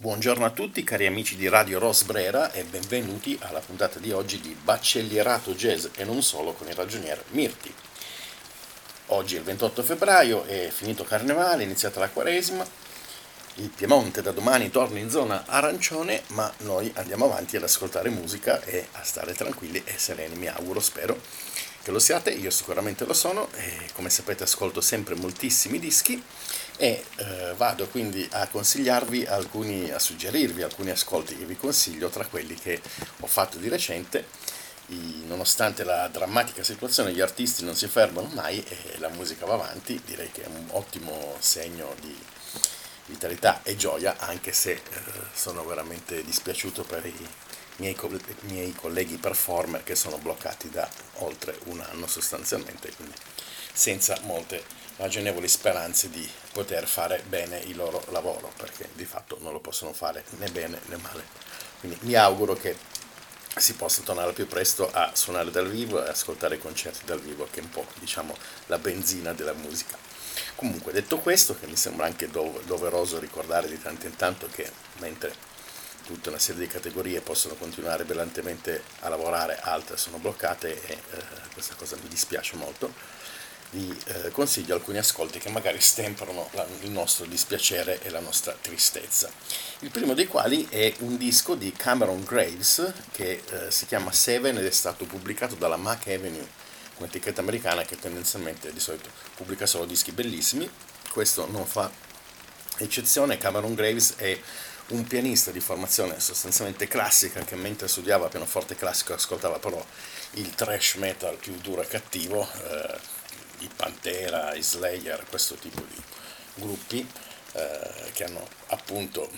Buongiorno a tutti cari amici di Radio Rosbrera e benvenuti alla puntata di oggi di Baccellierato Jazz e non solo con il ragionier Mirti. Oggi è il 28 febbraio, è finito Carnevale, è iniziata la Quaresima, il Piemonte da domani torna in zona arancione, ma noi andiamo avanti ad ascoltare musica e a stare tranquilli e sereni, mi auguro, spero che lo siate, io sicuramente lo sono, e come sapete ascolto sempre moltissimi dischi e eh, vado quindi a consigliarvi alcuni, a suggerirvi alcuni ascolti che vi consiglio tra quelli che ho fatto di recente. I, nonostante la drammatica situazione, gli artisti non si fermano mai e la musica va avanti, direi che è un ottimo segno di vitalità e gioia, anche se eh, sono veramente dispiaciuto per i miei, miei colleghi performer che sono bloccati da oltre un anno sostanzialmente, quindi senza molte ragionevoli speranze di poter fare bene il loro lavoro, perché di fatto non lo possono fare né bene né male. Quindi mi auguro che si possa tornare più presto a suonare dal vivo e ascoltare concerti dal vivo, che è un po' diciamo la benzina della musica. Comunque detto questo, che mi sembra anche doveroso ricordare di tanto in tanto che mentre tutta una serie di categorie possono continuare brillantemente a lavorare, altre sono bloccate e eh, questa cosa mi dispiace molto, vi eh, consiglio alcuni ascolti che magari stemperano la, il nostro dispiacere e la nostra tristezza. Il primo dei quali è un disco di Cameron Graves che eh, si chiama Seven ed è stato pubblicato dalla Mac Avenue, un'etichetta americana che tendenzialmente di solito pubblica solo dischi bellissimi. Questo non fa eccezione, Cameron Graves è un pianista di formazione sostanzialmente classica che mentre studiava pianoforte classico ascoltava però il thrash metal più duro e cattivo, eh, i Pantera, i Slayer, questo tipo di gruppi eh, che hanno appunto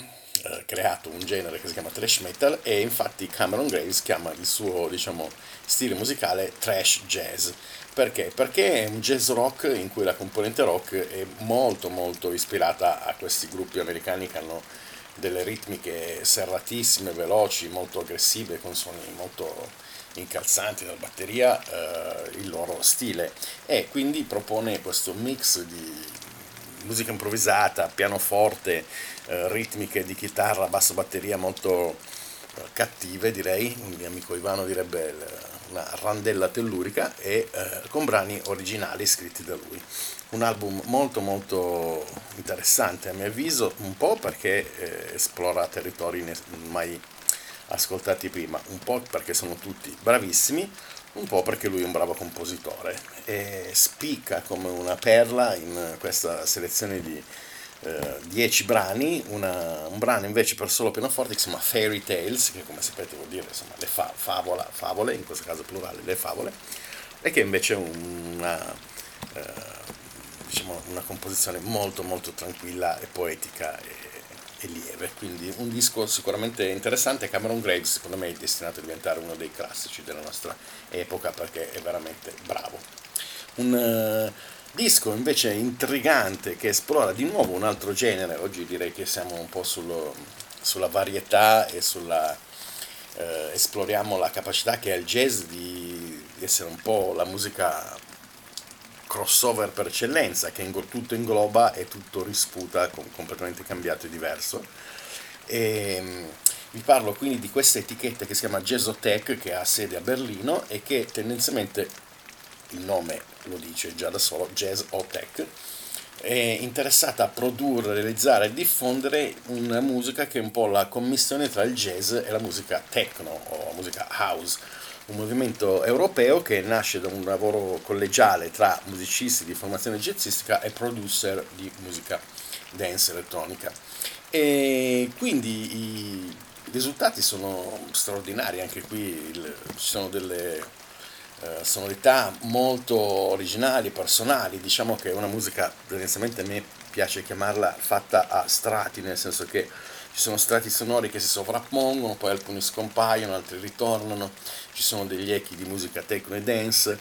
eh, creato un genere che si chiama thrash metal e infatti Cameron Graves chiama il suo diciamo, stile musicale thrash jazz. Perché? Perché è un jazz rock in cui la componente rock è molto molto ispirata a questi gruppi americani che hanno delle ritmiche serratissime, veloci, molto aggressive, con suoni molto incalzanti dalla batteria, eh, il loro stile. E quindi propone questo mix di musica improvvisata, pianoforte, eh, ritmiche di chitarra, basso batteria molto eh, cattive direi, un mio amico Ivano direbbe una randella tellurica e eh, con brani originali scritti da lui. Un album molto molto interessante a mio avviso, un po' perché eh, esplora territori mai ascoltati prima, un po' perché sono tutti bravissimi, un po' perché lui è un bravo compositore. E spicca come una perla in questa selezione di 10 eh, brani, una, un brano invece per solo pianoforte che si chiama Fairy Tales, che come sapete vuol dire insomma, le fa, favola, favole, in questo caso plurale, le favole, e che invece è una... Eh, diciamo, una composizione molto molto tranquilla e poetica e, e, lieve, quindi un disco sicuramente interessante, Cameron Graves secondo me è destinato a diventare uno dei classici della nostra epoca perché è veramente bravo. Un uh, disco invece intrigante che esplora di nuovo un altro genere, oggi direi che siamo un po' sullo, sulla varietà e sulla... Uh, esploriamo la capacità che ha il jazz di, di essere un po' la musica crossover per eccellenza che tutto ingloba e tutto risputa completamente cambiato e diverso. E, ehm, vi parlo quindi di questa etichetta che si chiama Jazzotech che ha sede a Berlino e che tendenzialmente il nome lo dice già da solo, Jazz o Tech, è interessata a produrre, realizzare e diffondere una musica che è un po' la commissione tra il jazz e la musica techno o la musica house un movimento europeo che nasce da un lavoro collegiale tra musicisti di formazione jazzistica e producer di musica dance elettronica. E quindi i risultati sono straordinari, anche qui ci sono delle sonorità molto originali, personali, diciamo che è una musica tendenzialmente a me piace chiamarla fatta a strati, nel senso che ci sono strati sonori che si sovrappongono, poi alcuni scompaiono, altri ritornano, ci sono degli echi di musica techno e dance,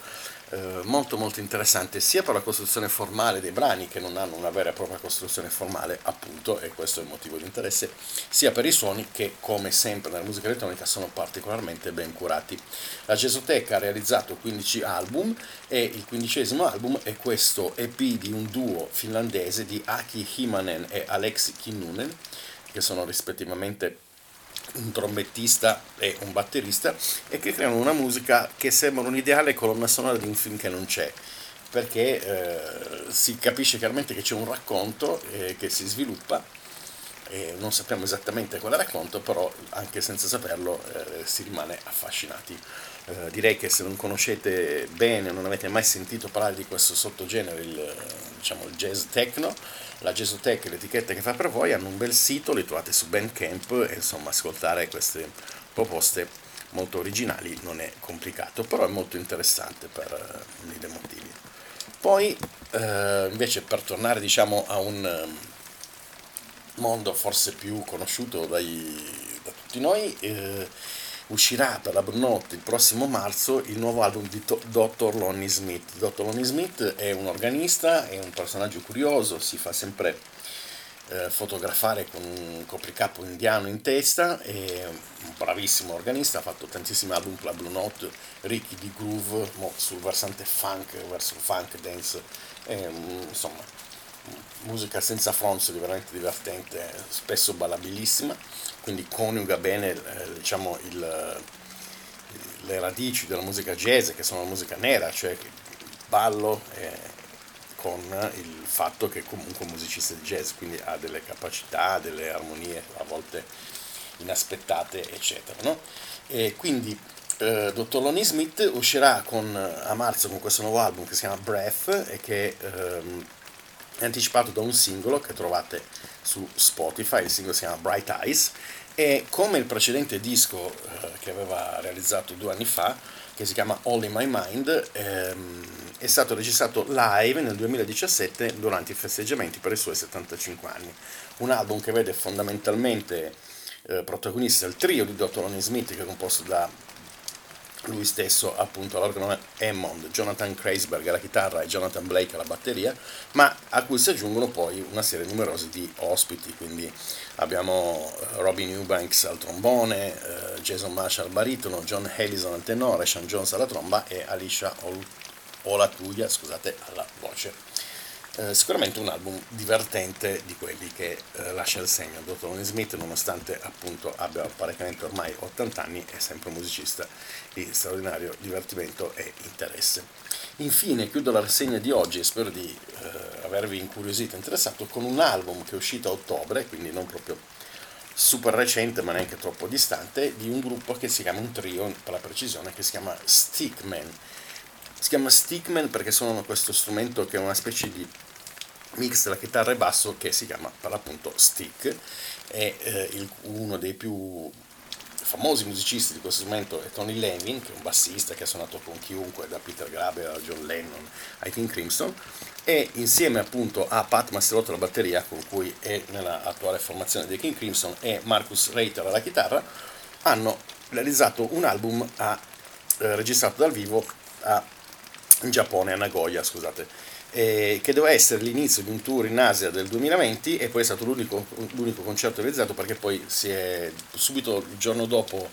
eh, molto molto interessante sia per la costruzione formale dei brani che non hanno una vera e propria costruzione formale appunto e questo è il motivo di interesse sia per i suoni che come sempre nella musica elettronica sono particolarmente ben curati. La Jazzoteca ha realizzato 15 album e il quindicesimo album è questo EP di un duo finlandese di Aki Himanen e Alexi Kinnunen che sono rispettivamente un trombettista e un batterista, e che creano una musica che sembra un'ideale colonna sonora di un film che non c'è. Perché eh, si capisce chiaramente che c'è un racconto eh, che si sviluppa e non sappiamo esattamente quale racconto, però anche senza saperlo eh, si rimane affascinati. Eh, direi che se non conoscete bene, non avete mai sentito parlare di questo sottogenere, il, diciamo, il jazz techno, la Jazzotech, l'etichetta che fa per voi, hanno un bel sito, li trovate su Bandcamp e insomma ascoltare queste proposte molto originali non è complicato, però è molto interessante per mille motivi. Poi eh, invece per tornare diciamo a un ehm, mondo forse più conosciuto dai, da tutti noi, eh, uscirà per la Brunot il prossimo marzo il nuovo album di Dr. Lonnie Smith. Dr. Lonnie Smith è un organista, è un personaggio curioso, si fa sempre eh, fotografare con un copricapo indiano in testa, è un bravissimo organista, ha fatto tantissimi album per la Blue Note, ricchi di groove, sul versante funk, verso funk, dance, è, insomma musica senza fronzoli, veramente divertente, spesso ballabilissima, quindi coniuga bene eh, diciamo, il, le radici della musica jazz, che sono la musica nera, cioè ballo, eh, con il fatto che comunque un musicista di jazz, quindi ha delle capacità, delle armonie a volte inaspettate, eccetera. No? E quindi eh, Dottor Lonnie Smith uscirà con, a marzo con questo nuovo album che si chiama Breath e che ehm, è anticipato da un singolo che trovate su Spotify, il singolo si chiama Bright Eyes e come il precedente disco eh, che aveva realizzato due anni fa, che si chiama All in My Mind, ehm, è stato registrato live nel 2017 durante i festeggiamenti per i suoi 75 anni. Un album che vede fondamentalmente eh, protagonista il trio di Dr. Lonnie Smith che è composto da lui stesso appunto all'organo Hammond, Jonathan Kreisberg alla chitarra e Jonathan Blake alla batteria, ma a cui si aggiungono poi una serie numerosa di ospiti, quindi abbiamo eh, Robin Eubanks al trombone, eh, Jason Marshall al baritono, John Hellison al tenore, Sean Jones alla tromba e Alicia Olatuia, scusate, alla voce. Eh, sicuramente un album divertente di quelli che eh, lascia il segno. Il dottor Lonnie Smith, nonostante appunto abbia parecchiamente ormai 80 anni, è sempre un musicista di straordinario divertimento e interesse. Infine chiudo la rassegna di oggi e spero di eh, avervi incuriosito e interessato con un album che è uscito a ottobre, quindi non proprio super recente ma neanche troppo distante, di un gruppo che si chiama un trio per la precisione, che si chiama Stickman si chiama Stickman perché suonano questo strumento che è una specie di mix della chitarra e basso che si chiama per l'appunto stick. È eh, il, uno dei più famosi musicisti di questo strumento è Tony Levin, che è un bassista che ha suonato con chiunque, da Peter Grabe a John Lennon ai King Crimson, e insieme appunto a Pat Mastelotto alla batteria, con cui è nell'attuale formazione dei King Crimson, e Marcus Reiter alla chitarra, hanno realizzato un album a, eh, registrato dal vivo a in Giappone, a Nagoya, scusate, eh, che doveva essere l'inizio di un tour in Asia del 2020 e poi è stato l'unico, l'unico concerto realizzato perché poi si è subito il giorno dopo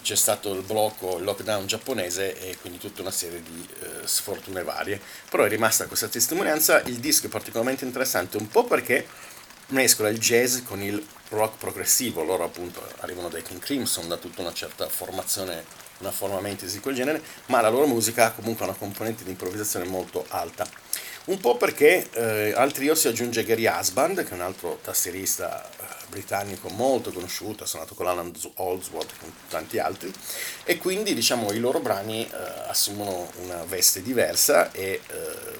c'è stato il blocco, il lockdown giapponese e quindi tutta una serie di eh, sfortune varie. Però è rimasta questa testimonianza, il disco è particolarmente interessante un po' perché mescola il jazz con il rock progressivo, loro appunto arrivano dai King Crimson, da tutta una certa formazione una forma mentesi di quel genere, ma la loro musica ha comunque una componente di improvvisazione molto alta. Un po' perché eh, al trio si aggiunge Gary Husband, che è un altro tastierista eh, britannico molto conosciuto, ha suonato con Alan Holdsworth e con tanti altri, e quindi diciamo i loro brani eh, assumono una veste diversa e ehm,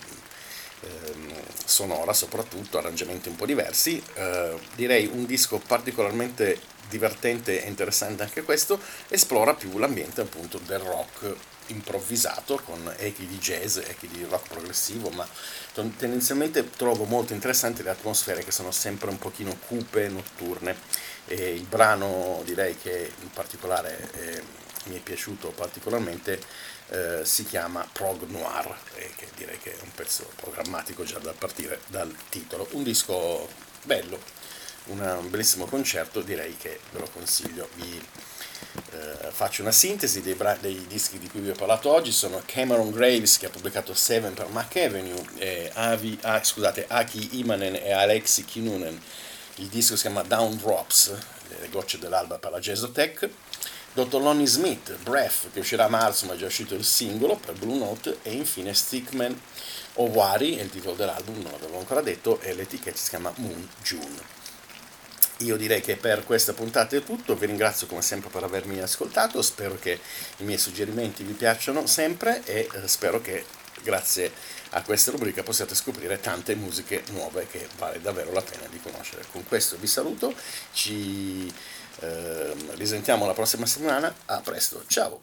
sonora soprattutto, arrangiamenti un po' diversi. Eh, direi un disco particolarmente divertente e interessante anche questo, esplora più l'ambiente appunto del rock improvvisato con echi di jazz, echi di rock progressivo, ma tendenzialmente trovo molto interessanti le atmosfere che sono sempre un pochino cupe, notturne. E il brano direi che in particolare eh, mi è piaciuto particolarmente eh, si chiama Prog Noir, eh, che direi che è un pezzo programmatico già da partire dal titolo. Un disco bello, un bellissimo concerto, direi che ve lo consiglio. Vi eh, faccio una sintesi dei, bra- dei, dischi di cui vi ho parlato oggi, sono Cameron Graves che ha pubblicato Seven per Mac Avenue, eh, Avi, ah, scusate, Aki Imanen e Alexi Kinunen il disco si chiama Down Drops, le gocce dell'alba per la Jazzotech. Dr. Lonnie Smith, Breath, che uscirà a marzo ma è già uscito il singolo per Blue Note, e infine Stickman Owari, è il titolo dell'album, non l'avevo ancora detto, e l'etichetta si chiama Moon June. Io direi che per questa puntata è tutto, vi ringrazio come sempre per avermi ascoltato, spero che i miei suggerimenti vi piacciono sempre e eh, spero che grazie a questa rubrica possiate scoprire tante musiche nuove che vale davvero la pena di conoscere. Con questo vi saluto, ci eh, risentiamo la prossima settimana, a presto, ciao!